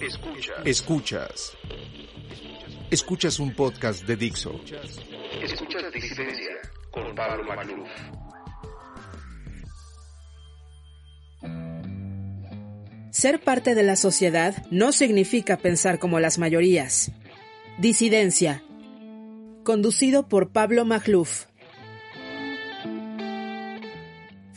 Escuchas. Escuchas. Escuchas un podcast de Dixo. Escuchas Disidencia con Pablo Macluf. Ser parte de la sociedad no significa pensar como las mayorías. Disidencia. Conducido por Pablo Magluf.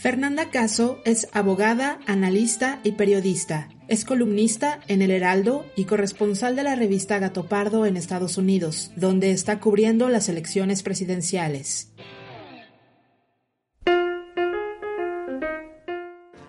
Fernanda Caso es abogada, analista y periodista. Es columnista en El Heraldo y corresponsal de la revista Gato Pardo en Estados Unidos, donde está cubriendo las elecciones presidenciales.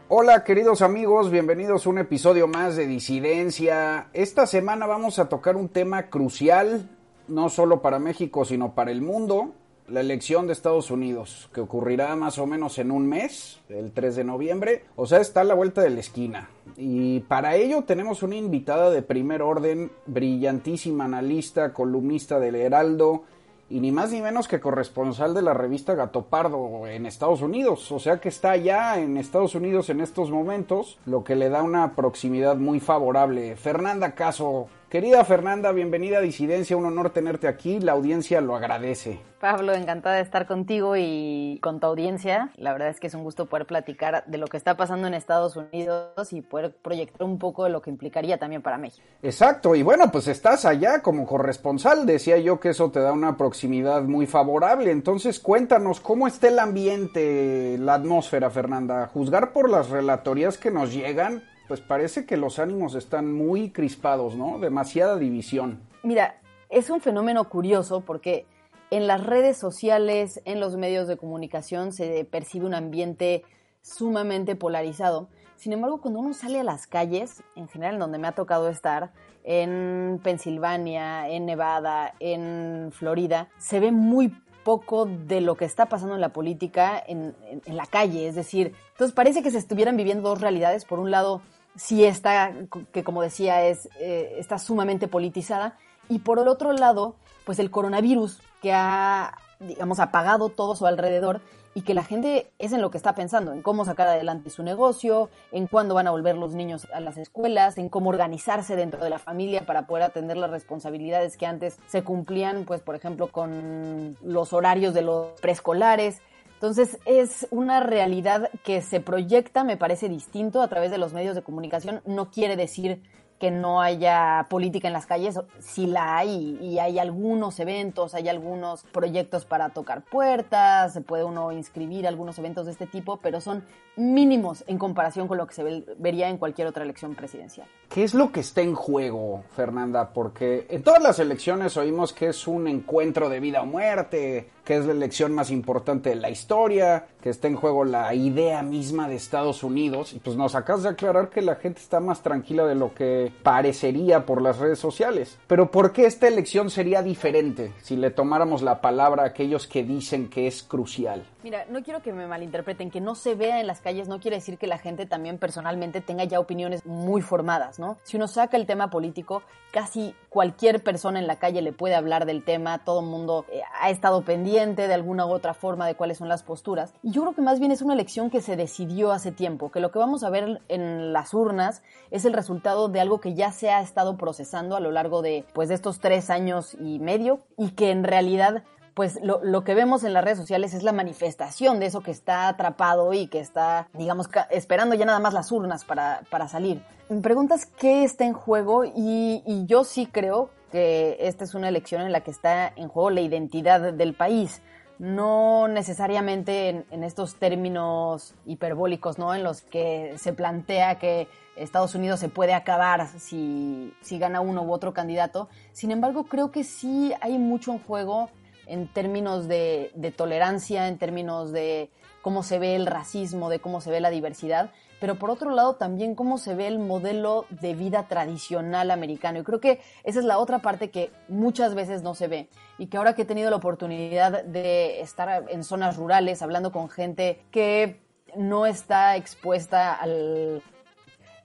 Hola queridos amigos, bienvenidos a un episodio más de Disidencia. Esta semana vamos a tocar un tema crucial, no solo para México, sino para el mundo, la elección de Estados Unidos, que ocurrirá más o menos en un mes, el 3 de noviembre, o sea, está a la vuelta de la esquina. Y para ello tenemos una invitada de primer orden, brillantísima analista, columnista del Heraldo, y ni más ni menos que corresponsal de la revista Gato Pardo en Estados Unidos, o sea que está allá en Estados Unidos en estos momentos, lo que le da una proximidad muy favorable. Fernanda Caso, querida Fernanda, bienvenida a Disidencia, un honor tenerte aquí, la audiencia lo agradece. Pablo, encantada de estar contigo y con tu audiencia. La verdad es que es un gusto poder platicar de lo que está pasando en Estados Unidos y poder proyectar un poco de lo que implicaría también para México. Exacto, y bueno, pues estás allá como corresponsal, decía yo que eso te da una proximidad muy favorable. Entonces cuéntanos cómo está el ambiente, la atmósfera, Fernanda. A juzgar por las relatorías que nos llegan, pues parece que los ánimos están muy crispados, ¿no? Demasiada división. Mira, es un fenómeno curioso porque en las redes sociales, en los medios de comunicación, se percibe un ambiente sumamente polarizado. Sin embargo, cuando uno sale a las calles, en general donde me ha tocado estar, en Pensilvania, en Nevada, en Florida, se ve muy poco de lo que está pasando en la política en, en, en la calle. Es decir, entonces parece que se estuvieran viviendo dos realidades. Por un lado, sí está, que como decía, es, eh, está sumamente politizada. Y por el otro lado, pues el coronavirus que ha, digamos, apagado todo su alrededor y que la gente es en lo que está pensando, en cómo sacar adelante su negocio, en cuándo van a volver los niños a las escuelas, en cómo organizarse dentro de la familia para poder atender las responsabilidades que antes se cumplían, pues por ejemplo, con los horarios de los preescolares. Entonces es una realidad que se proyecta, me parece distinto a través de los medios de comunicación. No quiere decir que no haya política en las calles, sí la hay y hay algunos eventos, hay algunos proyectos para tocar puertas, se puede uno inscribir algunos eventos de este tipo, pero son mínimos en comparación con lo que se ve, vería en cualquier otra elección presidencial. ¿Qué es lo que está en juego, Fernanda? Porque en todas las elecciones oímos que es un encuentro de vida o muerte, que es la elección más importante de la historia, que está en juego la idea misma de Estados Unidos. Y pues nos acabas de aclarar que la gente está más tranquila de lo que parecería por las redes sociales. Pero ¿por qué esta elección sería diferente si le tomáramos la palabra a aquellos que dicen que es crucial? Mira, no quiero que me malinterpreten, que no se vea en las calles no quiere decir que la gente también personalmente tenga ya opiniones muy formadas, ¿no? Si uno saca el tema político, casi cualquier persona en la calle le puede hablar del tema, todo el mundo eh, ha estado pendiente de alguna u otra forma de cuáles son las posturas. Y yo creo que más bien es una elección que se decidió hace tiempo, que lo que vamos a ver en las urnas es el resultado de algo que ya se ha estado procesando a lo largo de, pues, de estos tres años y medio y que en realidad pues lo, lo, que vemos en las redes sociales es la manifestación de eso que está atrapado y que está, digamos, esperando ya nada más las urnas para, para salir. Me preguntas qué está en juego y, y, yo sí creo que esta es una elección en la que está en juego la identidad del país. No necesariamente en, estos términos hiperbólicos, ¿no? En los que se plantea que Estados Unidos se puede acabar si, si gana uno u otro candidato. Sin embargo, creo que sí hay mucho en juego en términos de, tolerancia, en términos de cómo se ve el racismo, de cómo se ve la diversidad, pero por otro lado también cómo se ve el modelo de vida tradicional americano. Y creo que esa es la otra parte que muchas veces no se ve y que ahora que he tenido la oportunidad de estar en zonas rurales hablando con gente que no está expuesta al,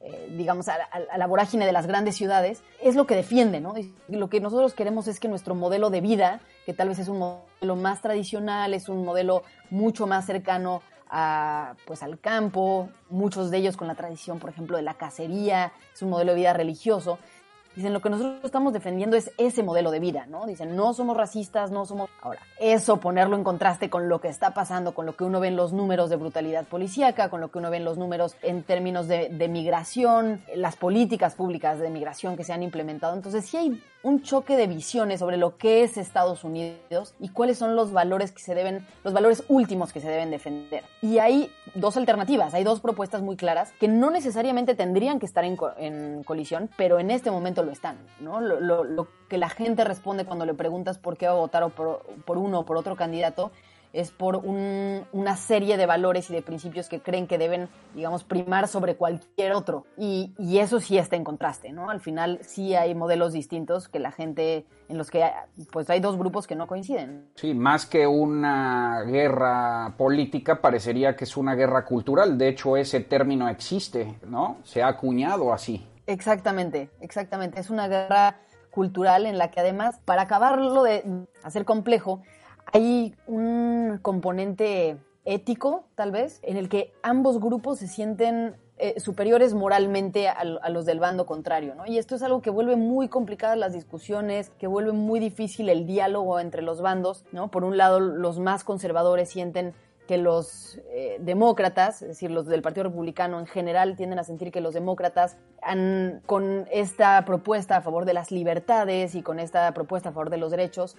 eh, digamos, a, la vorágine de las grandes ciudades, es lo que defiende, ¿no? lo que nosotros queremos es que nuestro modelo de vida, que tal vez es un modelo más tradicional, es un modelo mucho más cercano pues, al campo, muchos de ellos con la tradición, por ejemplo, de la cacería, es un modelo de vida religioso, Dicen, lo que nosotros estamos defendiendo es ese modelo de vida, ¿no? Dicen, no somos racistas, no somos... Ahora, eso ponerlo en contraste con lo que está pasando, con lo que uno ve en los números de brutalidad policíaca, con lo que uno ve en los números en términos de, de migración, las políticas públicas de migración que se han implementado. Entonces, sí hay un choque de visiones sobre lo que es Estados Unidos y cuáles son los valores que se deben, los valores últimos que se deben defender. Y hay dos alternativas, hay dos propuestas muy claras que no necesariamente tendrían que estar en, en colisión, pero en este momento lo están, ¿no? Lo, lo, lo, que la gente responde cuando le preguntas por qué va a votar por, por uno o por otro candidato es por un, una serie de valores y de principios que creen que deben, digamos, primar sobre cualquier otro. Y, y, eso sí está en contraste, ¿no? Al final sí hay modelos distintos que la gente, en los que pues hay dos grupos que no coinciden. Sí, más que una guerra política, parecería que es una guerra cultural. De hecho, ese término existe, ¿no? Se ha acuñado así. Exactamente, exactamente. Es una guerra cultural en la que además, para acabarlo de hacer complejo, hay un componente ético, tal vez, en el que ambos grupos se sienten eh, superiores moralmente a, a, los del bando contrario, ¿no? Y esto es algo que vuelve muy complicadas las discusiones, que vuelve muy difícil el diálogo entre los bandos, ¿no? Por un lado, los más conservadores sienten que los eh, demócratas, es decir, los del Partido Republicano en general, tienden a sentir que los demócratas han, con esta propuesta a favor de las libertades y con esta propuesta a favor de los derechos,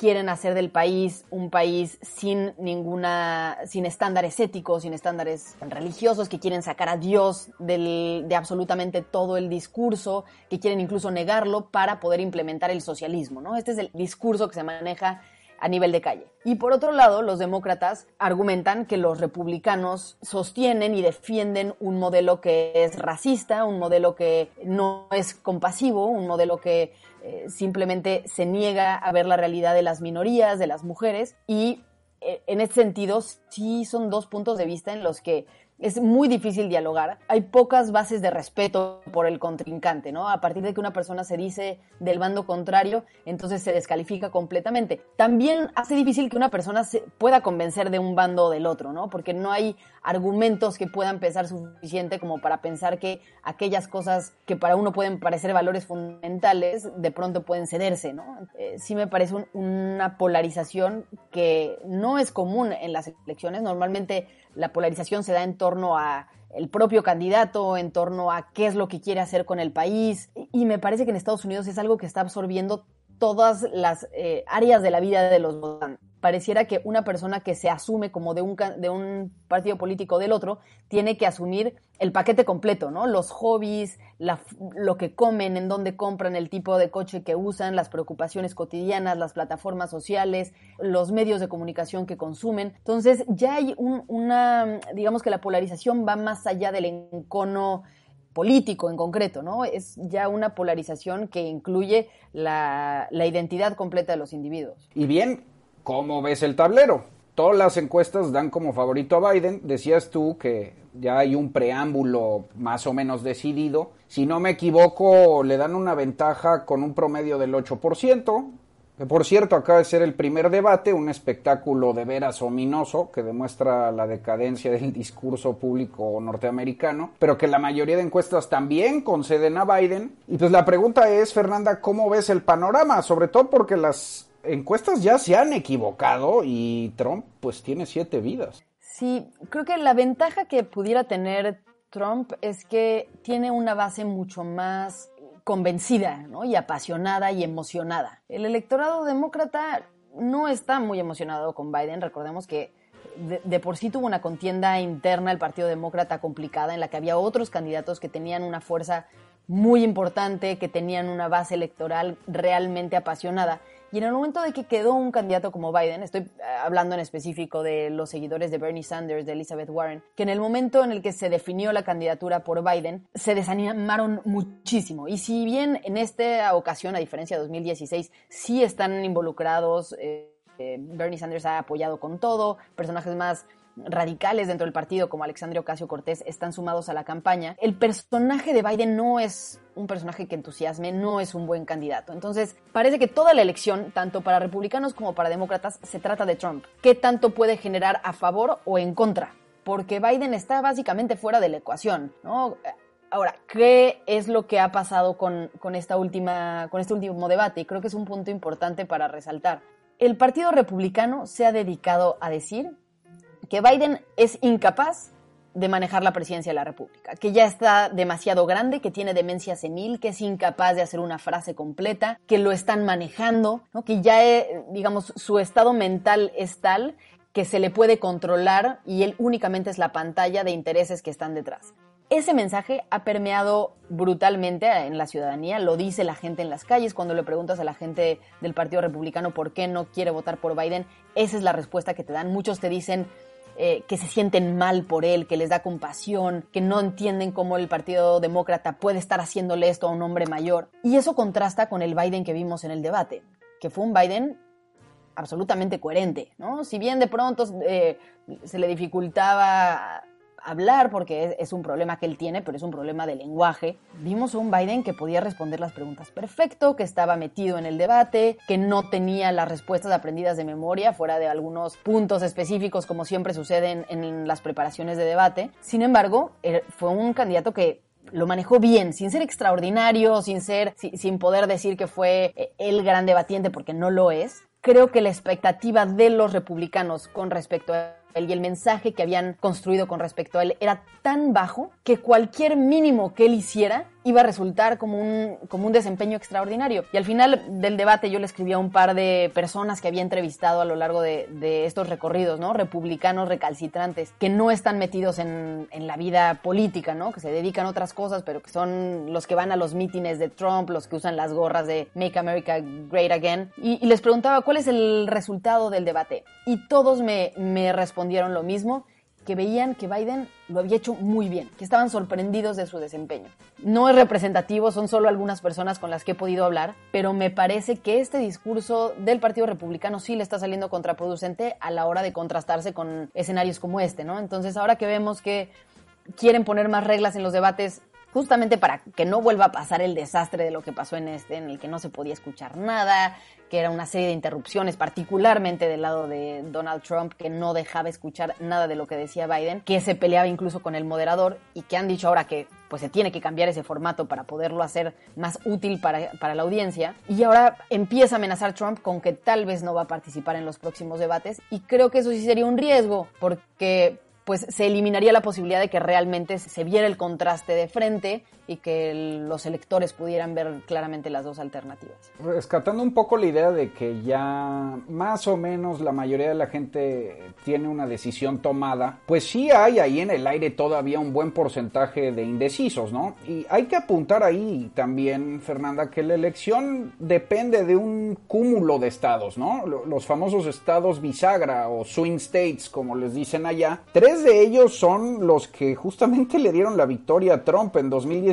quieren hacer del país un país sin ninguna, sin estándares éticos, sin estándares religiosos, que quieren sacar a Dios del, de absolutamente todo el discurso, que quieren incluso negarlo para poder implementar el socialismo, ¿no? Este es el discurso que se maneja a nivel de calle. Y por otro lado, los demócratas argumentan que los republicanos sostienen y defienden un modelo que es racista, un modelo que no es compasivo, un modelo que eh, simplemente se niega a ver la realidad de las minorías, de las mujeres, y eh, en ese sentido sí son dos puntos de vista en los que es muy difícil dialogar. Hay pocas bases de respeto por el contrincante, ¿no? A partir de que una persona se dice del bando contrario, entonces se descalifica completamente. También hace difícil que una persona se pueda convencer de un bando o del otro, ¿no? Porque no hay argumentos que puedan pesar suficiente como para pensar que aquellas cosas que para uno pueden parecer valores fundamentales, de pronto pueden cederse, ¿no? Eh, sí me parece un, una polarización que no es común en las elecciones. Normalmente la polarización se da en torno a el propio candidato, en torno a qué es lo que quiere hacer con el país. Y me parece que en Estados Unidos es algo que está absorbiendo todas las eh, áreas de la vida de los votantes pareciera que una persona que se asume como de un, de un partido político del otro tiene que asumir el paquete completo, ¿no? Los hobbies, lo que comen, en dónde compran, el tipo de coche que usan, las preocupaciones cotidianas, las plataformas sociales, los medios de comunicación que consumen. Entonces ya hay una, digamos que la polarización va más allá del encono político en concreto, ¿no? Es ya una polarización que incluye la, la identidad completa de los individuos. Y bien, ¿Cómo ves el tablero? Todas las encuestas dan como favorito a Biden. Decías tú que ya hay un preámbulo más o menos decidido. Si no me equivoco, le dan una ventaja con un promedio del 8%. Que por cierto, acaba de ser el primer debate, un espectáculo de veras ominoso que demuestra la decadencia del discurso público norteamericano, pero que la mayoría de encuestas también conceden a Biden. Y pues la pregunta es, Fernanda, ¿cómo ves el panorama? Sobre todo porque las encuestas ya se han equivocado y Trump pues tiene siete vidas. Sí, creo que la ventaja que pudiera tener Trump es que tiene una base mucho más convencida ¿no? y apasionada y emocionada. El electorado demócrata no está muy emocionado con Biden. Recordemos que de, de, por sí tuvo una contienda interna el Partido Demócrata complicada en la que había otros candidatos que tenían una fuerza muy importante, que tenían una base electoral realmente apasionada. Y en el momento de que quedó un candidato como Biden, estoy eh, hablando en específico de los seguidores de Bernie Sanders, de Elizabeth Warren, que en el momento en el que se definió la candidatura por Biden, se desanimaron muchísimo. Y si bien en esta ocasión, a diferencia de 2016, sí están involucrados, eh, eh, Bernie Sanders ha apoyado con todo, personajes más radicales dentro del partido como Alexandria Ocasio Cortés están sumados a la campaña, el personaje de Biden no es un personaje que entusiasme, no es un buen candidato. Entonces, parece que toda la elección, tanto para republicanos como para demócratas, se trata de Trump. ¿Qué tanto puede generar a favor o en contra? Porque Biden está básicamente fuera de la ecuación, ¿no? Ahora, ¿qué es lo que ha pasado con, con, esta última, con este último debate? Y creo que es un punto importante para resaltar. El Partido Republicano se ha dedicado a decir que Biden es incapaz de manejar la presidencia de la República, que ya está demasiado grande, que tiene demencia senil, que es incapaz de hacer una frase completa, que lo están manejando, que ya, eh, digamos, su estado mental es tal que se le puede controlar y él únicamente es la pantalla de intereses que están detrás. Ese mensaje ha permeado brutalmente en la ciudadanía, lo dice la gente en las calles, cuando le preguntas a la gente del Partido Republicano por qué no quiere votar por Biden, esa es la respuesta que te dan. Muchos te dicen, eh, que se sienten mal por él, que les da compasión, que no entienden cómo el Partido Demócrata puede estar haciéndole esto a un hombre mayor. Y eso contrasta con el Biden que vimos en el debate, que fue un Biden absolutamente coherente, ¿no? Si bien de pronto eh, se le dificultaba hablar porque es, un problema que él tiene, pero es un problema de lenguaje. Vimos a un Biden que podía responder las preguntas perfecto, que estaba metido en el debate, que no tenía las respuestas aprendidas de memoria fuera de algunos puntos específicos como siempre sucede en, las preparaciones de debate. Sin embargo, eh, fue un candidato que lo manejó bien, sin ser extraordinario, sin ser, sin poder decir que fue eh, el gran debatiente porque no lo es. Creo que la expectativa de los republicanos con respecto a y el mensaje que habían construido con respecto a él era tan bajo que cualquier mínimo que él hiciera iba a resultar como un, como un desempeño extraordinario. Y al final del debate yo le escribí a un par de personas que había entrevistado a lo largo de, de estos recorridos, ¿no? Republicanos recalcitrantes, que no están metidos en, en, la vida política, ¿no? Que se dedican a otras cosas, pero que son los que van a los mítines de Trump, los que usan las gorras de Make America Great Again. Y, les preguntaba cuál es el resultado del debate. Y todos me, me respondieron lo mismo que veían que Biden lo había hecho muy bien, que estaban sorprendidos de su desempeño. No es representativo, son solo algunas personas con las que he podido hablar, pero me parece que este discurso del Partido Republicano sí le está saliendo contraproducente a la hora de contrastarse con escenarios como este, ¿no? Entonces, ahora que vemos que quieren poner más reglas en los debates, justamente para que no vuelva a pasar el desastre de lo que pasó en este, en el que no se podía escuchar nada, que era una serie de interrupciones, particularmente del lado de Donald Trump, que no dejaba escuchar nada de lo que decía Biden, que se peleaba incluso con el moderador y que han dicho ahora que pues se tiene que cambiar ese formato para poderlo hacer más útil para, para la audiencia. Y ahora empieza a amenazar Trump con que tal vez no va a participar en los próximos debates y creo que eso sí sería un riesgo porque pues se eliminaría la posibilidad de que realmente se viera el contraste de frente y que los electores pudieran ver claramente las dos alternativas. Rescatando un poco la idea de que ya más o menos la mayoría de la gente tiene una decisión tomada, pues sí hay ahí en el aire todavía un buen porcentaje de indecisos, ¿no? Y hay que apuntar ahí también, Fernanda, que la elección depende de un cúmulo de estados, ¿no? Los famosos estados bisagra o swing states, como les dicen allá. Tres de ellos son los que justamente le dieron la victoria a Trump en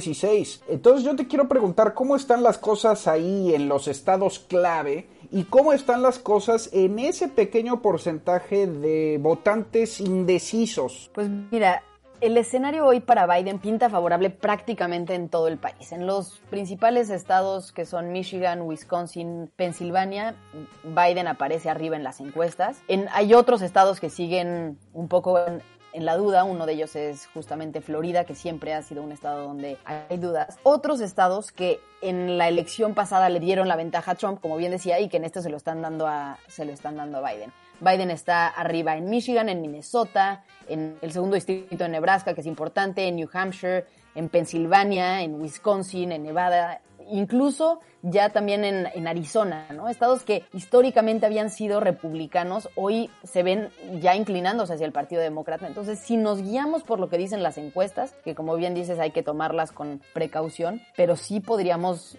2016 entonces yo te quiero preguntar cómo están las cosas ahí en los estados clave y cómo están las cosas en ese pequeño porcentaje de votantes indecisos. Pues mira, el escenario hoy para Biden pinta favorable prácticamente en todo el país. En los principales estados que son Michigan, Wisconsin, Pensilvania, Biden aparece arriba en las encuestas. En, hay otros estados que siguen un poco en, en la duda. Uno de ellos es justamente Florida, que siempre ha sido un estado donde hay dudas. Otros estados que en la elección pasada le dieron la ventaja a Trump, como bien decía, y que en este se lo están dando a, se lo están dando a Biden. Biden está arriba en Michigan, en Minnesota, en el segundo distrito de Nebraska, que es importante, en New Hampshire, en Pensilvania, en Wisconsin, en Nevada incluso ya también en, en, Arizona, ¿no? Estados que históricamente habían sido republicanos, hoy se ven ya inclinándose hacia el Partido Demócrata. Entonces, si nos guiamos por lo que dicen las encuestas, que como bien dices hay que tomarlas con precaución, pero sí podríamos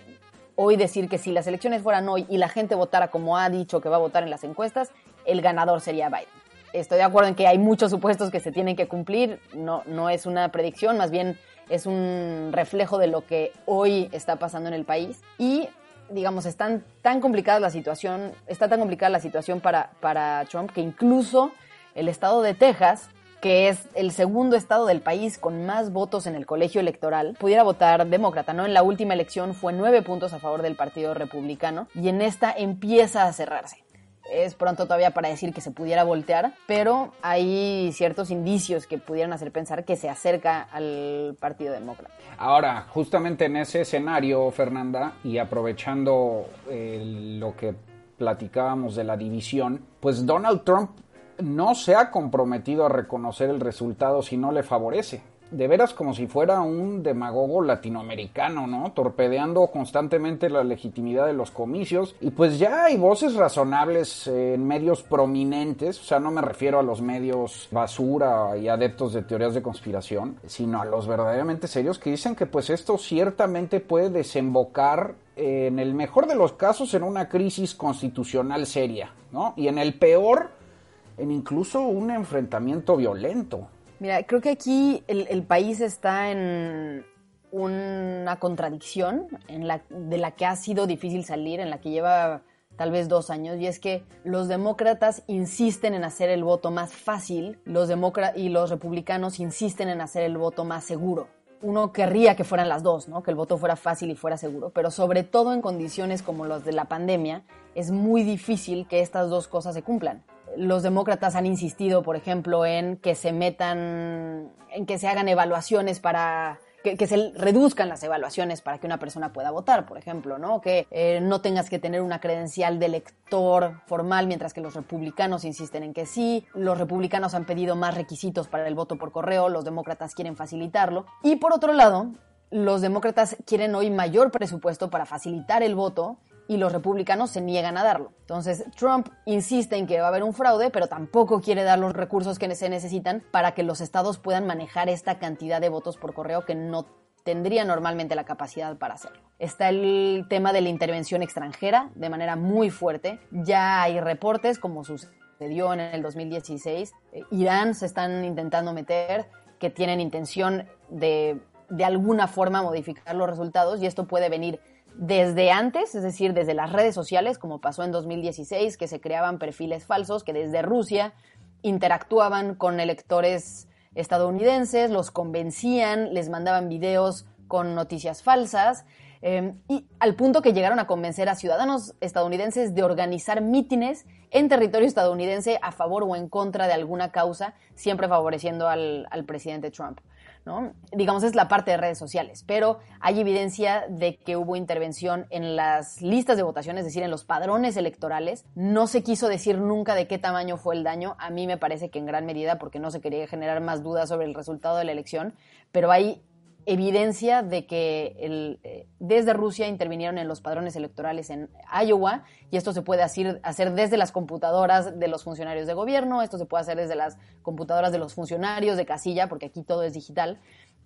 hoy decir que si las elecciones fueran hoy y la gente votara como ha dicho que va a votar en las encuestas, el ganador sería Biden. Estoy de acuerdo en que hay muchos supuestos que se tienen que cumplir, no, no es una predicción, más bien es un reflejo de lo que hoy está pasando en el país. Y digamos, están tan complicada la situación, está tan complicada la situación para, para Trump que incluso el estado de Texas, que es el segundo estado del país con más votos en el colegio electoral, pudiera votar demócrata, ¿no? En la última elección fue nueve puntos a favor del Partido Republicano y en esta empieza a cerrarse. Es pronto todavía para decir que se pudiera voltear, pero hay ciertos indicios que pudieran hacer pensar que se acerca al Partido Demócrata. Ahora, justamente en ese escenario, Fernanda, y aprovechando eh, lo que platicábamos de la división, pues Donald Trump no se ha comprometido a reconocer el resultado si no le favorece. De veras como si fuera un demagogo latinoamericano, ¿no? Torpedeando constantemente la legitimidad de los comicios. Y pues ya hay voces razonables en medios prominentes, o sea, no me refiero a los medios basura y adeptos de teorías de conspiración, sino a los verdaderamente serios que dicen que pues esto ciertamente puede desembocar en el mejor de los casos en una crisis constitucional seria, ¿no? Y en el peor en incluso un enfrentamiento violento. Mira, creo que aquí el, país está en una contradicción de la que ha sido difícil salir, en la que lleva tal vez dos años, y es que los demócratas insisten en hacer el voto más fácil los y los republicanos insisten en hacer el voto más seguro. Uno querría que fueran las dos, ¿no? que el voto fuera fácil y fuera seguro, pero sobre todo en condiciones como las de la pandemia, es muy difícil que estas dos cosas se cumplan los demócratas han insistido, por ejemplo, en que se metan, en que se hagan evaluaciones para que, se reduzcan las evaluaciones para que una persona pueda votar, por ejemplo, ¿no? Que eh, no tengas que tener una credencial de elector formal, mientras que los republicanos insisten en que sí. Los republicanos han pedido más requisitos para el voto por correo, los demócratas quieren facilitarlo. Y por otro lado, los demócratas quieren hoy mayor presupuesto para facilitar el voto y los republicanos se niegan a darlo. Entonces, Trump insiste en que va a haber un fraude, pero tampoco quiere dar los recursos que se necesitan para que los estados puedan manejar esta cantidad de votos por correo que no tendría normalmente la capacidad para hacerlo. Está el tema de la intervención extranjera de manera muy fuerte. Ya hay reportes, como sucedió en el 2016, eh, Irán se están intentando meter, que tienen intención de de alguna forma modificar los resultados y esto puede venir desde antes, es decir, desde las redes sociales, como pasó en 2016, que se creaban perfiles falsos que desde Rusia interactuaban con electores estadounidenses, los convencían, les mandaban videos con noticias falsas, eh, y al punto que llegaron a convencer a ciudadanos estadounidenses de organizar mítines en territorio estadounidense a favor o en contra de alguna causa, siempre favoreciendo al presidente Trump. Digamos, es la parte de redes sociales, pero hay evidencia de que hubo intervención en las listas de votación, es decir, en los padrones electorales. No se quiso decir nunca de qué tamaño fue el daño. A mí me parece que en gran medida porque no se quería generar más dudas sobre el resultado de la elección, pero hay evidencia de que el, eh, desde Rusia intervinieron en los padrones electorales en Iowa y esto se puede hacer, hacer desde las computadoras de los funcionarios de gobierno, esto se puede hacer desde las computadoras de los funcionarios de casilla, porque aquí todo es digital.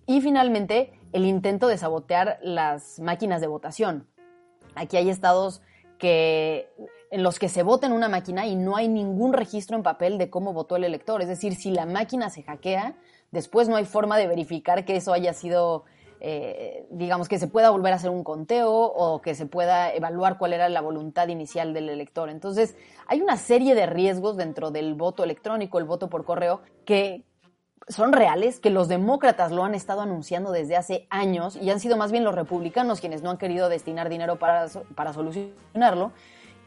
Y finalmente, el intento de sabotear las máquinas de votación. Aquí hay estados que en los que se vota en una máquina y no hay ningún registro en papel de cómo votó el elector. Es decir, si la máquina se hackea, Después no hay forma de verificar que eso haya sido, eh, digamos, que se pueda volver a hacer un conteo o que se pueda evaluar cuál era la voluntad inicial del elector. Entonces, hay una serie de riesgos dentro del voto electrónico, el voto por correo, que son reales, que los demócratas lo han estado anunciando desde hace años y han sido más bien los republicanos quienes no han querido destinar dinero para, para solucionarlo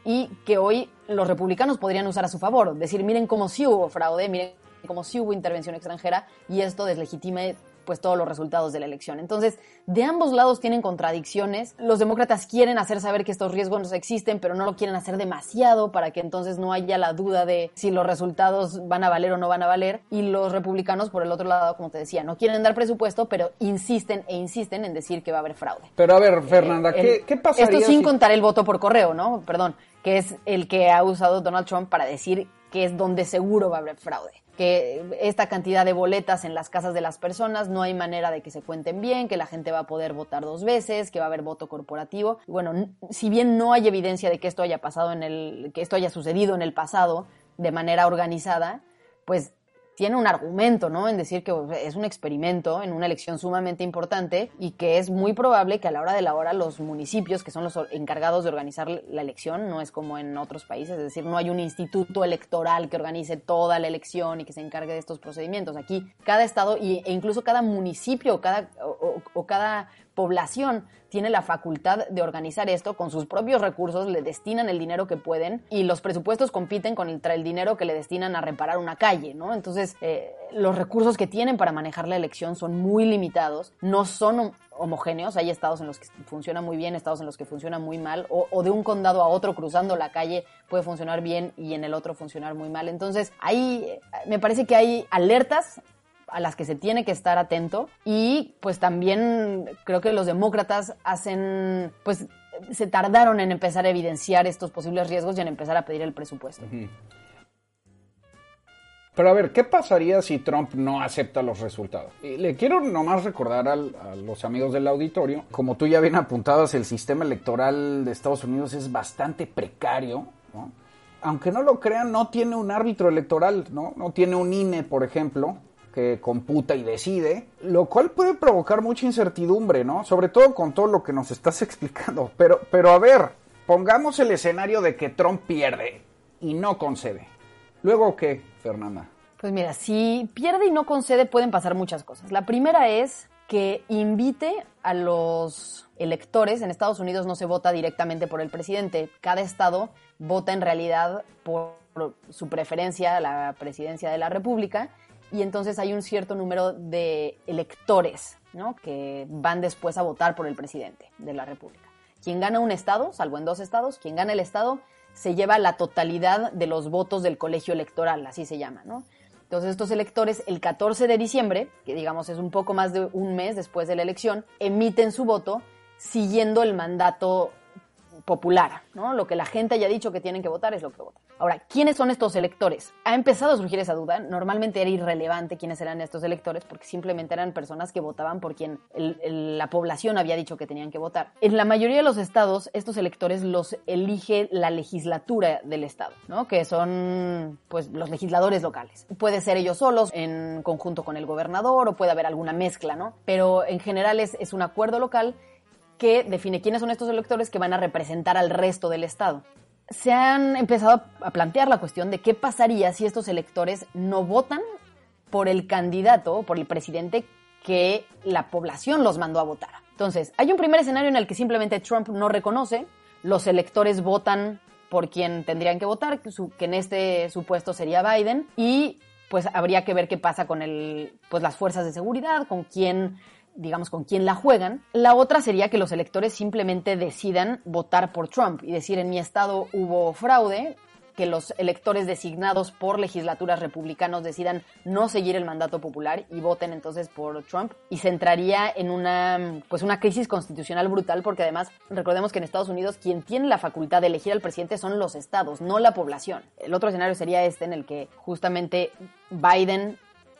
y que hoy los republicanos podrían usar a su favor, decir, miren cómo sí hubo fraude, miren como si hubo intervención extranjera y esto deslegitime pues todos los resultados de la elección. Entonces, de ambos lados tienen contradicciones. Los demócratas quieren hacer saber que estos riesgos no existen, pero no lo quieren hacer demasiado para que entonces no haya la duda de si los resultados van a valer o no van a valer. Y los republicanos, por el otro lado, como te decía, no quieren dar presupuesto, pero insisten e insisten en decir que va a haber fraude. Pero a ver, Fernanda, ¿qué, El- ¿qué pasaría Esto sin si- contar el voto por correo, ¿no? Perdón, que es el que ha usado Donald Trump para decir que es donde seguro va a haber fraude. Que esta cantidad de boletas en las casas de las personas no hay manera de que se cuenten bien, que la gente va a poder votar dos veces, que va a haber voto corporativo. Bueno, si bien no hay evidencia de que esto haya pasado en el, que esto haya sucedido en el pasado de manera organizada, pues tiene un argumento, ¿no? En decir que es un experimento en una elección sumamente importante y que es muy probable que a la hora de la hora los municipios, que son los encargados de organizar la elección, no es como en otros países, es decir, no hay un instituto electoral que organice toda la elección y que se encargue de estos procedimientos. Aquí cada estado e incluso cada municipio o- o- o cada población tiene la facultad de organizar esto con sus propios recursos, le destinan el dinero que pueden y los presupuestos compiten contra el dinero que le destinan a reparar una calle, ¿no? Entonces, eh, los recursos que tienen para manejar la elección son muy limitados, no son hom- homogéneos, hay estados en los que funciona muy bien, estados en los que funciona muy mal, o, o de un condado a otro cruzando la calle puede funcionar bien y en el otro funcionar muy mal. Entonces, ahí eh, me parece que hay alertas a las que se tiene que estar atento y pues también creo que los demócratas hacen pues se tardaron en empezar a evidenciar estos posibles riesgos y en empezar a pedir el presupuesto. Pero a ver, ¿qué pasaría si Trump no acepta los resultados? Y le quiero nomás recordar a los amigos del auditorio, como tú ya bien apuntabas, el sistema electoral de Estados Unidos es bastante precario, ¿no? Aunque no lo crean, no tiene un árbitro electoral, ¿no? No tiene un INE, por ejemplo, que computa y decide, lo cual puede provocar mucha incertidumbre, ¿no? Sobre todo con todo lo que nos estás explicando. Pero, pero a ver, pongamos el escenario de que Trump pierde y no concede. ¿Luego qué, Fernanda? Pues mira, si pierde y no concede pueden pasar muchas cosas. La primera es que invite a los electores. En Estados Unidos no se vota directamente por el presidente. Cada estado vota en realidad por su preferencia a la presidencia de la República y entonces hay un cierto número de electores ¿no? que van después a votar por el presidente de la República. Quien gana un estado, salvo en dos estados, quien gana el estado se lleva la totalidad de los votos del colegio electoral, así se llama, ¿no? Entonces estos electores el 14 de diciembre, que digamos es un poco más de un mes después de la elección, emiten su voto siguiendo el mandato popular, ¿no? Lo que la gente haya dicho que tienen que votar es lo que votan. Ahora, ¿quiénes son estos electores? Ha empezado a surgir esa duda. Normalmente era irrelevante quiénes eran estos electores porque simplemente eran personas que votaban por quien el- la población había dicho que tenían que votar. En la mayoría de los estados, estos electores los elige la legislatura del estado, ¿no? Que son, pues, los legisladores locales. Puede ser ellos solos, en conjunto con el gobernador, o puede haber alguna mezcla, ¿no? Pero en general es, es un acuerdo local que define quiénes son estos electores que van a representar al resto del Estado. Se han empezado a plantear la cuestión de qué pasaría si estos electores no votan por el candidato, por el presidente que la población los mandó a votar. Entonces, hay un primer escenario en el que simplemente Trump no reconoce, los electores votan por quien tendrían que votar, que que en este supuesto sería Biden, y pues habría que ver qué pasa con el, pues las fuerzas de seguridad, con quién digamos, con quién la juegan. La otra sería que los electores simplemente decidan votar por Trump y decir en mi estado hubo fraude, que los electores designados por legislaturas republicanos decidan no seguir el mandato popular y voten entonces por Trump y se entraría en una pues una crisis constitucional brutal porque además recordemos que en Estados Unidos quien tiene la facultad de elegir al presidente son los estados, no la población. El otro escenario sería este en el que justamente Biden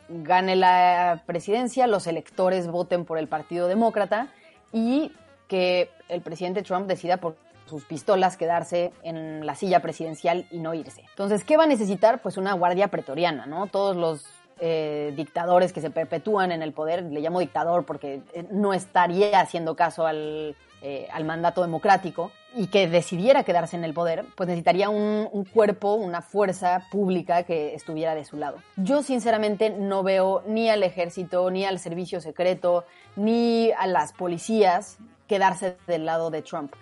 gane la presidencia, los electores voten por el Partido Demócrata y que el presidente Trump decida por sus pistolas quedarse en la silla presidencial y no irse. Entonces, ¿qué va a necesitar? Pues una guardia pretoriana, ¿no? Todos los eh, dictadores que se perpetúan en el poder, le llamo dictador porque eh, no estaría haciendo caso al, eh, al mandato democrático y que decidiera quedarse en el poder, pues necesitaría un, un, cuerpo, una fuerza pública que estuviera de su lado. Yo sinceramente no veo ni al ejército, ni al servicio secreto, ni a las policías quedarse del lado de Trump.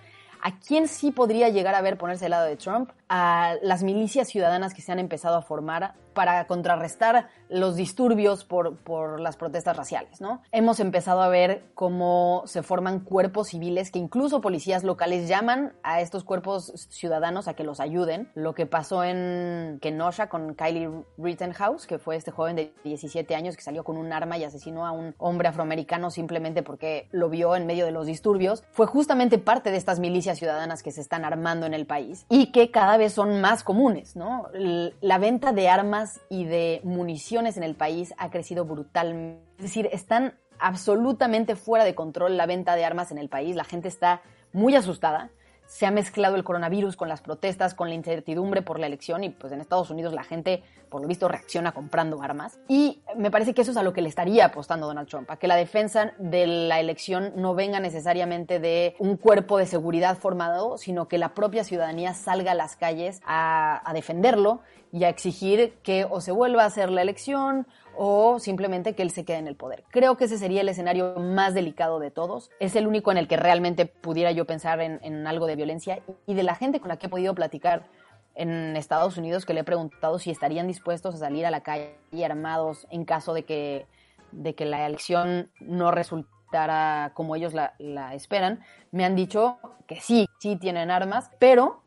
¿A quién sí podría llegar a ver ponerse del lado de Trump? A las milicias ciudadanas que se han empezado a formar para contrarrestar los disturbios por, por, las protestas raciales, ¿no? Hemos empezado a ver cómo se forman cuerpos civiles que incluso policías locales llaman a estos cuerpos ciudadanos a que los ayuden. Lo que pasó en Kenosha con Kylie Rittenhouse, que fue este joven de 17 años que salió con un arma y asesinó a un hombre afroamericano simplemente porque lo vio en medio de los disturbios, fue justamente parte de estas milicias ciudadanas que se están armando en el país y que cada vez son más comunes, ¿no? La venta de armas y de municiones en el país ha crecido brutalmente. Es decir, están absolutamente fuera de control la venta de armas en el país. La gente está muy asustada se ha mezclado el coronavirus con las protestas, con la incertidumbre por la elección y pues en Estados Unidos la gente por lo visto reacciona comprando armas. Y me parece que eso es a lo que le estaría apostando Donald Trump, a que la defensa de la elección no venga necesariamente de un cuerpo de seguridad formado, sino que la propia ciudadanía salga a las calles a, a defenderlo y a exigir que o se vuelva a hacer la elección o simplemente que él se quede en el poder. Creo que ese sería el escenario más delicado de todos. Es el único en el que realmente pudiera yo pensar en, algo de violencia y de la gente con la que he podido platicar en Estados Unidos que le he preguntado si estarían dispuestos a salir a la calle armados en caso de que, de que la elección no resultara como ellos la, la esperan, me han dicho que sí, sí tienen armas, pero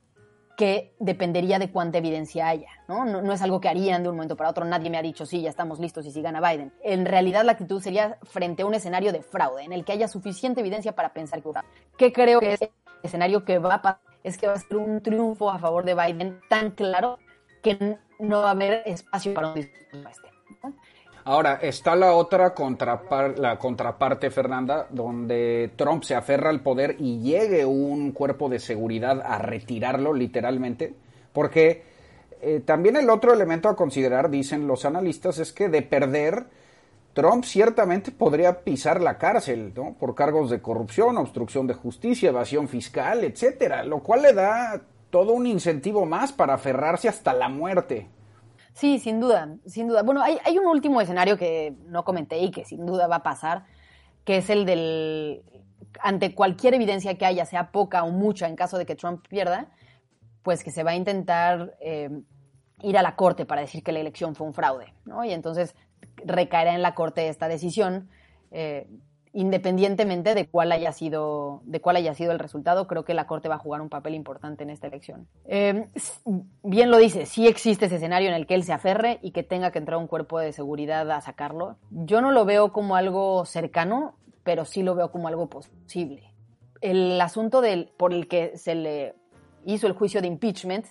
que dependería de cuánta evidencia haya, ¿no? ¿no? es algo que harían de un momento para otro, nadie me ha dicho, sí, ya estamos listos y si gana Biden. En realidad la actitud sería frente a un escenario de fraude, en el que haya suficiente evidencia para pensar que ¿Qué creo que es el escenario que va a pasar? Es que va a ser un triunfo a favor de Biden tan claro que no va a haber espacio para un discurso este. Ahora, está la otra la contraparte, Fernanda, donde Trump se aferra al poder y llegue un cuerpo de seguridad a retirarlo literalmente, porque eh, también el otro elemento a considerar, dicen los analistas, es que de perder, Trump ciertamente podría pisar la cárcel, ¿no? Por cargos de corrupción, obstrucción de justicia, evasión fiscal, etcétera, lo cual le da todo un incentivo más para aferrarse hasta la muerte. Sí, sin duda, sin duda. Bueno, hay, un último escenario que no comenté y que sin duda va a pasar, que es el del, ante cualquier evidencia que haya, sea poca o mucha en caso de que Trump pierda, pues que se va a intentar eh, ir a la corte para decir que la elección fue un fraude, ¿no? Y entonces recaerá en la corte esta decisión. Eh, independientemente de cuál haya sido de cuál haya sido el resultado, creo que la Corte va a jugar un papel importante en esta elección. Eh, bien lo dice, sí existe ese escenario en el que él se aferre y que tenga que entrar un cuerpo de seguridad a sacarlo. Yo no lo veo como algo cercano, pero sí lo veo como algo posible. El asunto del, por el que se le hizo el juicio de impeachment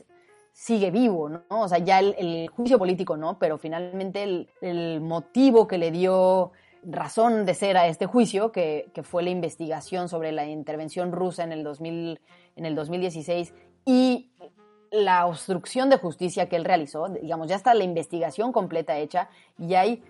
sigue vivo, ¿no? O sea, ya el, juicio político no, pero finalmente el motivo que le dio razón de ser a este juicio, que, fue la investigación sobre la intervención rusa en el, 2000, en el 2016 y la obstrucción de justicia que él realizó, digamos, ya está la investigación completa hecha y hay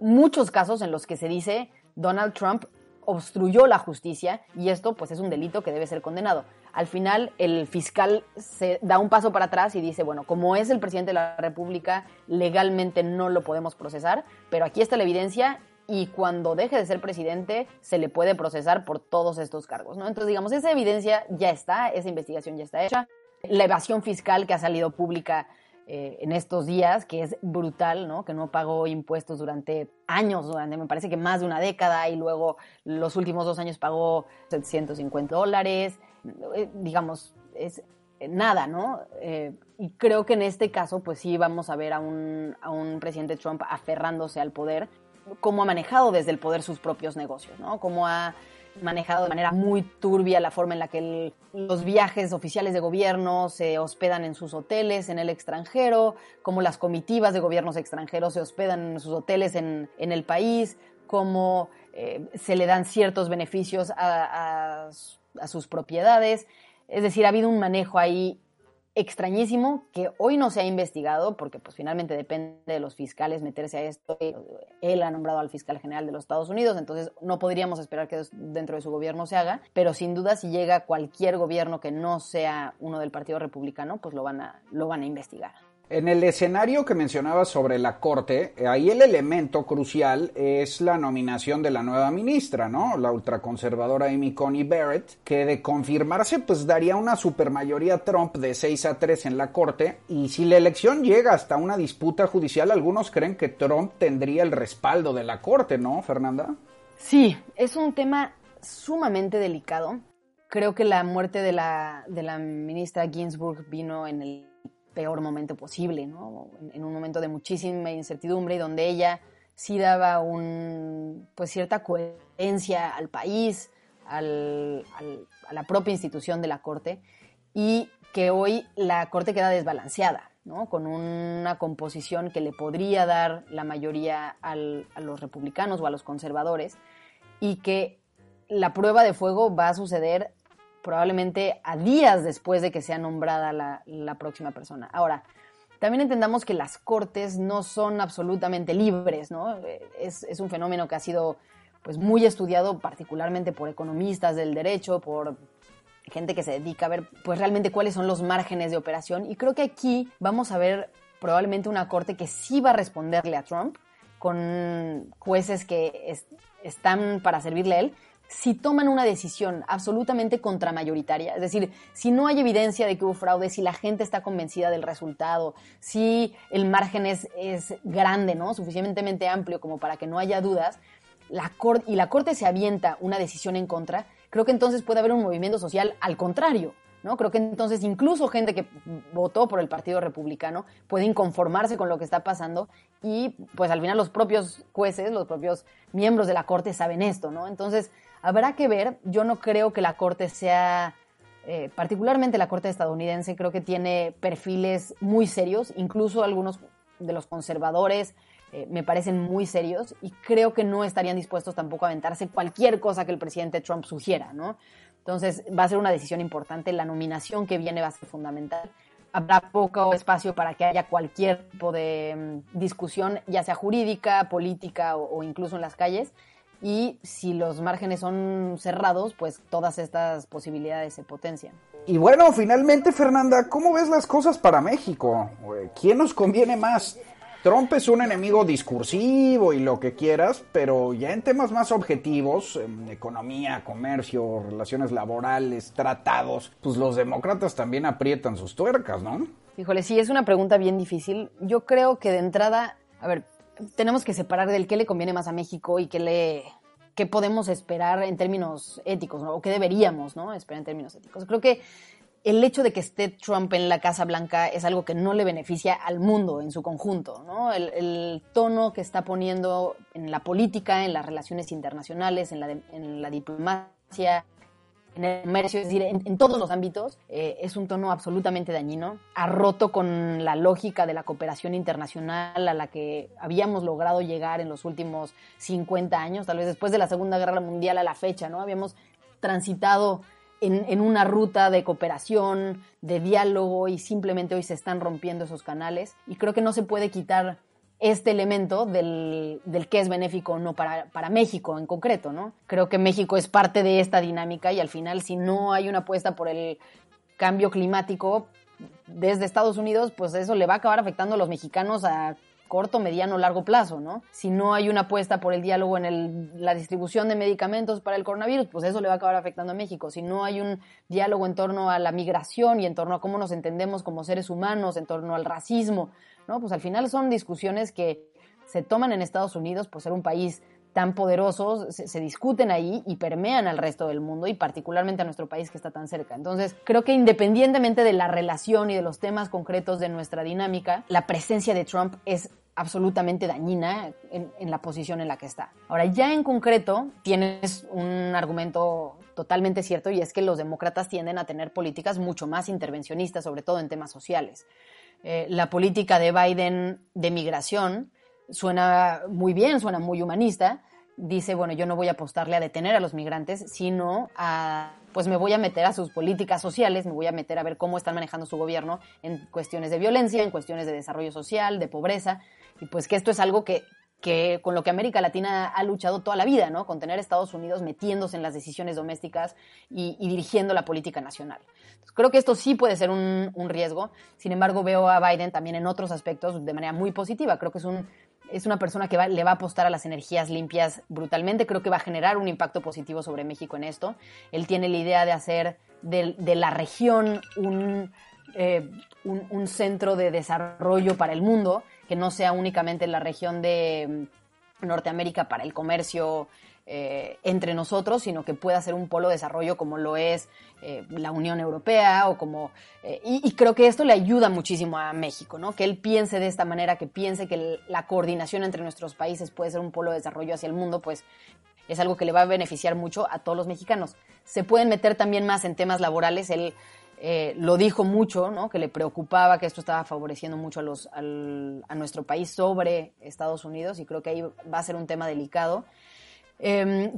muchos casos en los que se dice Donald Trump obstruyó la justicia y esto pues es un delito que debe ser condenado. Al final el fiscal se da un paso para atrás y dice, bueno, como es el presidente de la República, legalmente no lo podemos procesar, pero aquí está la evidencia y cuando deje de ser presidente se le puede procesar por todos estos cargos, ¿no? Entonces, digamos, esa evidencia ya está, esa investigación ya está hecha. La evasión fiscal que ha salido pública eh, en estos días, que es brutal, ¿no? Que no pagó impuestos durante años, durante me parece que más de una década, y luego los últimos dos años pagó 750 dólares, eh, digamos, es nada, ¿no? Eh, y creo que en este caso, pues sí vamos a ver a un, a un presidente Trump aferrándose al poder cómo ha manejado desde el poder sus propios negocios, ¿no? Cómo ha manejado de manera muy turbia la forma en la que los viajes oficiales de gobierno se hospedan en sus hoteles en el extranjero, cómo las comitivas de gobiernos extranjeros se hospedan en sus hoteles en, el país, cómo eh, se le dan ciertos beneficios a sus propiedades. Es decir, ha habido un manejo ahí extrañísimo que hoy no se ha investigado porque pues finalmente depende de los fiscales meterse a esto. Él ha nombrado al fiscal general de los Estados Unidos, entonces no podríamos esperar que dentro de su gobierno se haga, pero sin duda si llega cualquier gobierno que no sea uno del Partido Republicano, pues lo van a, lo van a investigar. En el escenario que mencionabas sobre la Corte, eh, ahí el elemento crucial es la nominación de la nueva ministra, ¿no? La ultraconservadora Amy Coney Barrett, que de confirmarse pues daría una supermayoría Trump de 6 a 3 en la Corte y si la elección llega hasta una disputa judicial, algunos creen que Trump tendría el respaldo de la Corte, ¿no, Fernanda? Sí, es un tema sumamente delicado. Creo que la muerte de la, de la ministra Ginsburg vino en el peor momento posible, ¿no? En, un momento de muchísima incertidumbre y donde ella sí daba un, pues cierta coherencia al país, al, a la propia institución de la Corte, y que hoy la Corte queda desbalanceada, ¿no? Con una composición que le podría dar la mayoría a los republicanos o a los conservadores, y que la prueba de fuego va a suceder probablemente a días después de que sea nombrada la, próxima persona. Ahora, también entendamos que las cortes no son absolutamente libres, ¿no? Es, un fenómeno que ha sido pues, muy estudiado particularmente por economistas del derecho, por gente que se dedica a ver pues realmente cuáles son los márgenes de operación y creo que aquí vamos a ver probablemente una corte que sí va a responderle a Trump con jueces que están para servirle a él, si toman una decisión absolutamente contramayoritaria, es decir, si no hay evidencia de que hubo fraude, si la gente está convencida del resultado, si el margen es, grande, ¿no? Suficientemente amplio como para que no haya dudas, la y la Corte se avienta una decisión en contra, creo que entonces puede haber un movimiento social al contrario. ¿No? Creo que entonces incluso gente que votó por el Partido Republicano puede inconformarse con lo que está pasando y pues al final los propios jueces, los propios miembros de la Corte saben esto, ¿no? Entonces, Habrá que ver, yo no creo que la Corte sea, eh, particularmente la Corte estadounidense, creo que tiene perfiles muy serios, incluso algunos de los conservadores eh, me parecen muy serios y creo que no estarían dispuestos tampoco a aventarse cualquier cosa que el presidente Trump sugiera, ¿no? Entonces va a ser una decisión importante, la nominación que viene va a ser fundamental. Habrá poco espacio para que haya cualquier tipo de mm, discusión, ya sea jurídica, política o incluso en las calles y si los márgenes son cerrados, pues todas estas posibilidades se potencian. Y bueno, finalmente, Fernanda, ¿cómo ves las cosas para México? ¿Quién nos conviene más? Trump es un enemigo discursivo y lo que quieras, pero ya en temas más objetivos, en economía, comercio, relaciones laborales, tratados, pues los demócratas también aprietan sus tuercas, ¿no? Híjole, sí, es una pregunta bien difícil. Yo creo que de entrada, a ver, tenemos que separar del qué le conviene más a México y qué le qué podemos esperar en términos éticos, o qué deberíamos ¿no? esperar en términos éticos. Creo que el hecho de que esté Trump en la Casa Blanca es algo que no le beneficia al mundo en su conjunto. ¿no? El, tono que está poniendo en la política, en las relaciones internacionales, en la, en la diplomacia, en el comercio, es decir, en, todos los ámbitos, eh, es un tono absolutamente dañino. Ha roto con la lógica de la cooperación internacional a la que habíamos logrado llegar en los últimos 50 años, tal vez después de la Segunda Guerra Mundial a la fecha, ¿no? Habíamos transitado en, en, una ruta de cooperación, de diálogo y simplemente hoy se están rompiendo esos canales y creo que no se puede quitar este elemento del, del que es benéfico o no para, para, México en concreto, ¿no? Creo que México es parte de esta dinámica y al final si no hay una apuesta por el cambio climático desde Estados Unidos, pues eso le va a acabar afectando a los mexicanos a corto, mediano, largo plazo, ¿no? Si no hay una apuesta por el diálogo en el, la distribución de medicamentos para el coronavirus, pues eso le va a acabar afectando a México. Si no hay un diálogo en torno a la migración y en torno a cómo nos entendemos como seres humanos, en torno al racismo, ¿no? Pues al final son discusiones que se toman en Estados Unidos por ser un país tan poderoso, se, discuten ahí y permean al resto del mundo y particularmente a nuestro país que está tan cerca. Entonces, creo que independientemente de la relación y de los temas concretos de nuestra dinámica, la presencia de Trump es absolutamente dañina en, en, la posición en la que está. Ahora, ya en concreto, tienes un argumento totalmente cierto y es que los demócratas tienden a tener políticas mucho más intervencionistas, sobre todo en temas sociales. Eh, la política de Biden de migración suena muy bien, suena muy humanista. Dice, bueno, yo no voy a apostarle a detener a los migrantes, sino a, pues me voy a meter a sus políticas sociales, me voy a meter a ver cómo están manejando su gobierno en cuestiones de violencia, en cuestiones de desarrollo social, de pobreza, y pues que esto es algo que que con lo que América Latina ha luchado toda la vida, ¿no? Con tener Estados Unidos metiéndose en las decisiones domésticas y, dirigiendo la política nacional. creo que esto sí puede ser un, riesgo. Sin embargo, veo a Biden también en otros aspectos de manera muy positiva. Creo que es un es una persona que le va a apostar a las energías limpias brutalmente. Creo que va a generar un impacto positivo sobre México en esto. Él tiene la idea de hacer de, la región eh, un, un, centro de desarrollo para el mundo que no sea únicamente la región de mm, Norteamérica para el comercio eh, entre nosotros, sino que pueda ser un polo de desarrollo como lo es eh, la Unión Europea o como... Eh, y, creo que esto le ayuda muchísimo a México, ¿no? Que él piense de esta manera, que piense que la coordinación entre nuestros países puede ser un polo de desarrollo hacia el mundo, pues es algo que le va a beneficiar mucho a todos los mexicanos. Se pueden meter también más en temas laborales. Él eh, lo dijo mucho, ¿no? que le preocupaba que esto estaba favoreciendo mucho a, los, a nuestro país sobre Estados Unidos y creo que ahí va a ser un tema delicado. Em,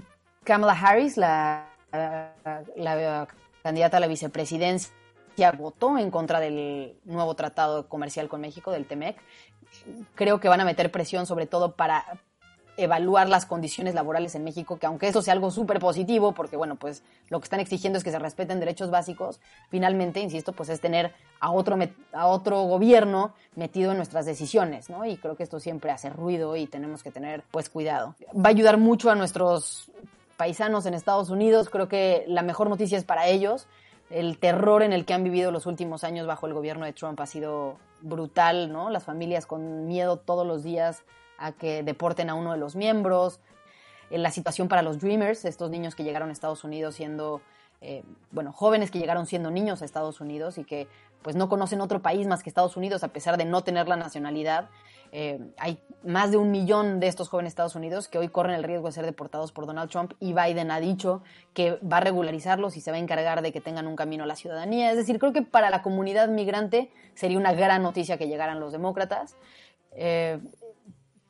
Kamala Harris, la, la, candidata a la vicepresidencia, votó en contra del nuevo tratado comercial con México, del TEMEC. Creo que van a meter presión sobre todo para, evaluar las condiciones laborales en México, que aunque eso sea algo súper positivo, porque bueno, pues lo que están exigiendo es que se respeten derechos básicos, finalmente, insisto, pues es tener a otro, a otro gobierno metido en nuestras decisiones, ¿no? Y creo que esto siempre hace ruido y tenemos que tener pues cuidado. Va a ayudar mucho a nuestros paisanos en Estados Unidos, creo que la mejor noticia es para ellos. El terror en el que han vivido los últimos años bajo el gobierno de Trump ha sido brutal, ¿no? Las familias con miedo todos los días a que deporten a uno de los miembros, en la situación para los Dreamers, estos niños que llegaron a Estados Unidos siendo, eh, bueno, jóvenes que llegaron siendo niños a Estados Unidos y que pues no conocen otro país más que Estados Unidos a pesar de no tener la nacionalidad. Eh, hay más de un millón de estos jóvenes Estados Unidos que hoy corren el riesgo de ser deportados por Donald Trump y Biden ha dicho que va a regularizarlos y se va a encargar de que tengan un camino a la ciudadanía. Es decir, creo que para la comunidad migrante sería una gran noticia que llegaran los demócratas. Eh,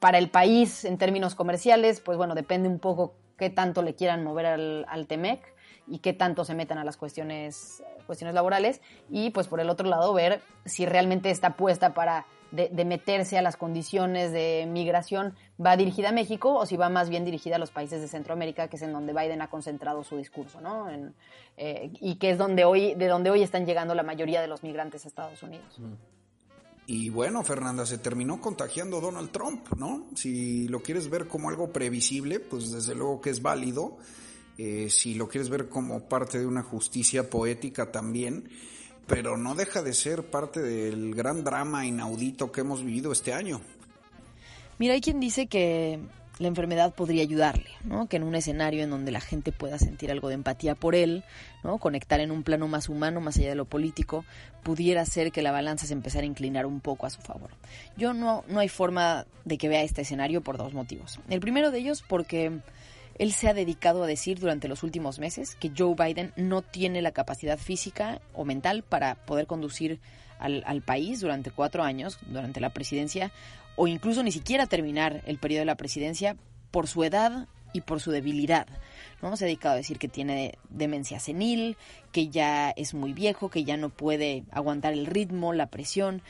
para el país en términos comerciales, pues bueno, depende un poco qué tanto le quieran mover al, al TEMEC y qué tanto se metan a las cuestiones, cuestiones laborales. Y pues por el otro lado, ver si realmente está puesta para de, meterse a las condiciones de migración va dirigida a México o si va más bien dirigida a los países de Centroamérica, que es en donde Biden ha concentrado su discurso, ¿no? Eh, y que es donde hoy, de donde hoy están llegando la mayoría de los migrantes a Estados Unidos. Mm. Y bueno, Fernanda, se terminó contagiando Donald Trump, ¿no? Si lo quieres ver como algo previsible, pues desde luego que es válido. Eh, si lo quieres ver como parte de una justicia poética también, pero no deja de ser parte del gran drama inaudito que hemos vivido este año. Mira, hay quien dice que la enfermedad podría ayudarle, ¿no? Que en un escenario en donde la gente pueda sentir algo de empatía por él, ¿no? Conectar en un plano más humano, más allá de lo político, pudiera ser que la balanza se empezara a inclinar un poco a su favor. Yo no, no hay forma de que vea este escenario por dos motivos. El primero de ellos porque él se ha dedicado a decir durante los últimos meses que Joe Biden no tiene la capacidad física o mental para poder conducir al, al país durante cuatro años, durante la presidencia, o incluso ni siquiera terminar el periodo de la presidencia por su edad y por su debilidad. ¿no? Se ha dedicado a decir que tiene demencia senil, que ya es muy viejo, que ya no puede aguantar el ritmo, la presión.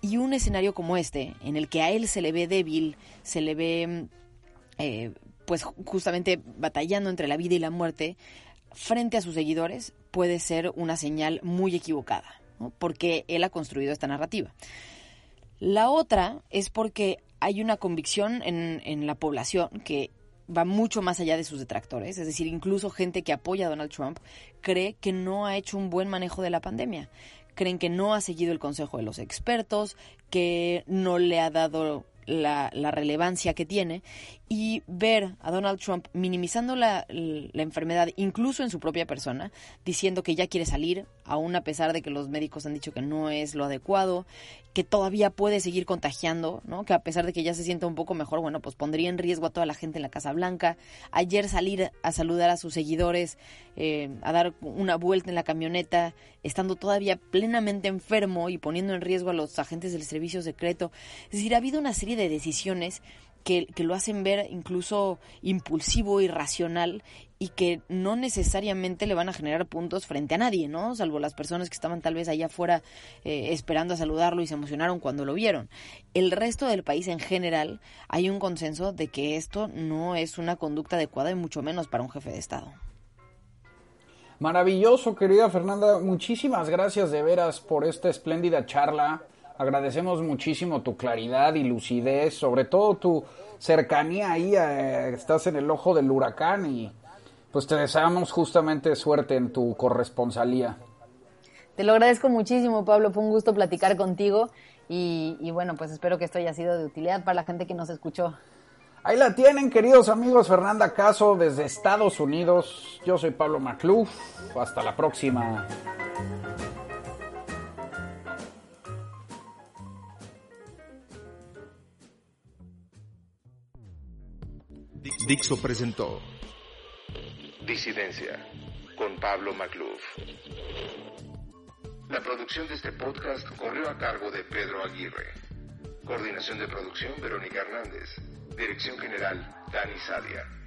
Y un escenario como este, en el que a él se le ve débil, se le ve eh, pues justamente batallando entre la vida y la muerte, frente a sus seguidores, puede ser una señal muy equivocada, porque él ha construido esta narrativa. La otra es porque hay una convicción en, en la población que va mucho más allá de sus detractores, es decir, incluso gente que apoya a Donald Trump cree que no ha hecho un buen manejo de la pandemia, creen que no ha seguido el consejo de los expertos, que no le ha dado la, relevancia que tiene y ver a Donald Trump minimizando la, la, enfermedad incluso en su propia persona, diciendo que ya quiere salir, aún a pesar de que los médicos han dicho que no es lo adecuado, que todavía puede seguir contagiando, ¿no? que a pesar de que ya se sienta un poco mejor, bueno, pues pondría en riesgo a toda la gente en la Casa Blanca. Ayer salir a saludar a sus seguidores, eh, a dar una vuelta en la camioneta, estando todavía plenamente enfermo y poniendo en riesgo a los agentes del servicio secreto. Es decir, ha habido una serie de decisiones que, lo hacen ver incluso impulsivo, irracional y que no necesariamente le van a generar puntos frente a nadie, ¿no? Salvo las personas que estaban tal vez allá afuera eh, esperando a saludarlo y se emocionaron cuando lo vieron. El resto del país en general hay un consenso de que esto no es una conducta adecuada y mucho menos para un jefe de Estado. Maravilloso, querida Fernanda. Muchísimas gracias de veras por esta espléndida charla. Agradecemos muchísimo tu claridad y lucidez, sobre todo tu cercanía ahí, eh, estás en el ojo del huracán y pues te deseamos justamente suerte en tu corresponsalía. Te lo agradezco muchísimo, Pablo. Fue un gusto platicar contigo y, y, bueno, pues espero que esto haya sido de utilidad para la gente que nos escuchó. Ahí la tienen, queridos amigos. Fernanda Caso desde Estados Unidos. Yo soy Pablo Macluf. Hasta la próxima. Dixo presentó Disidencia con Pablo Macluf. La producción de este podcast corrió a cargo de Pedro Aguirre. Coordinación de producción Verónica Hernández. Dirección General Dani Sadia.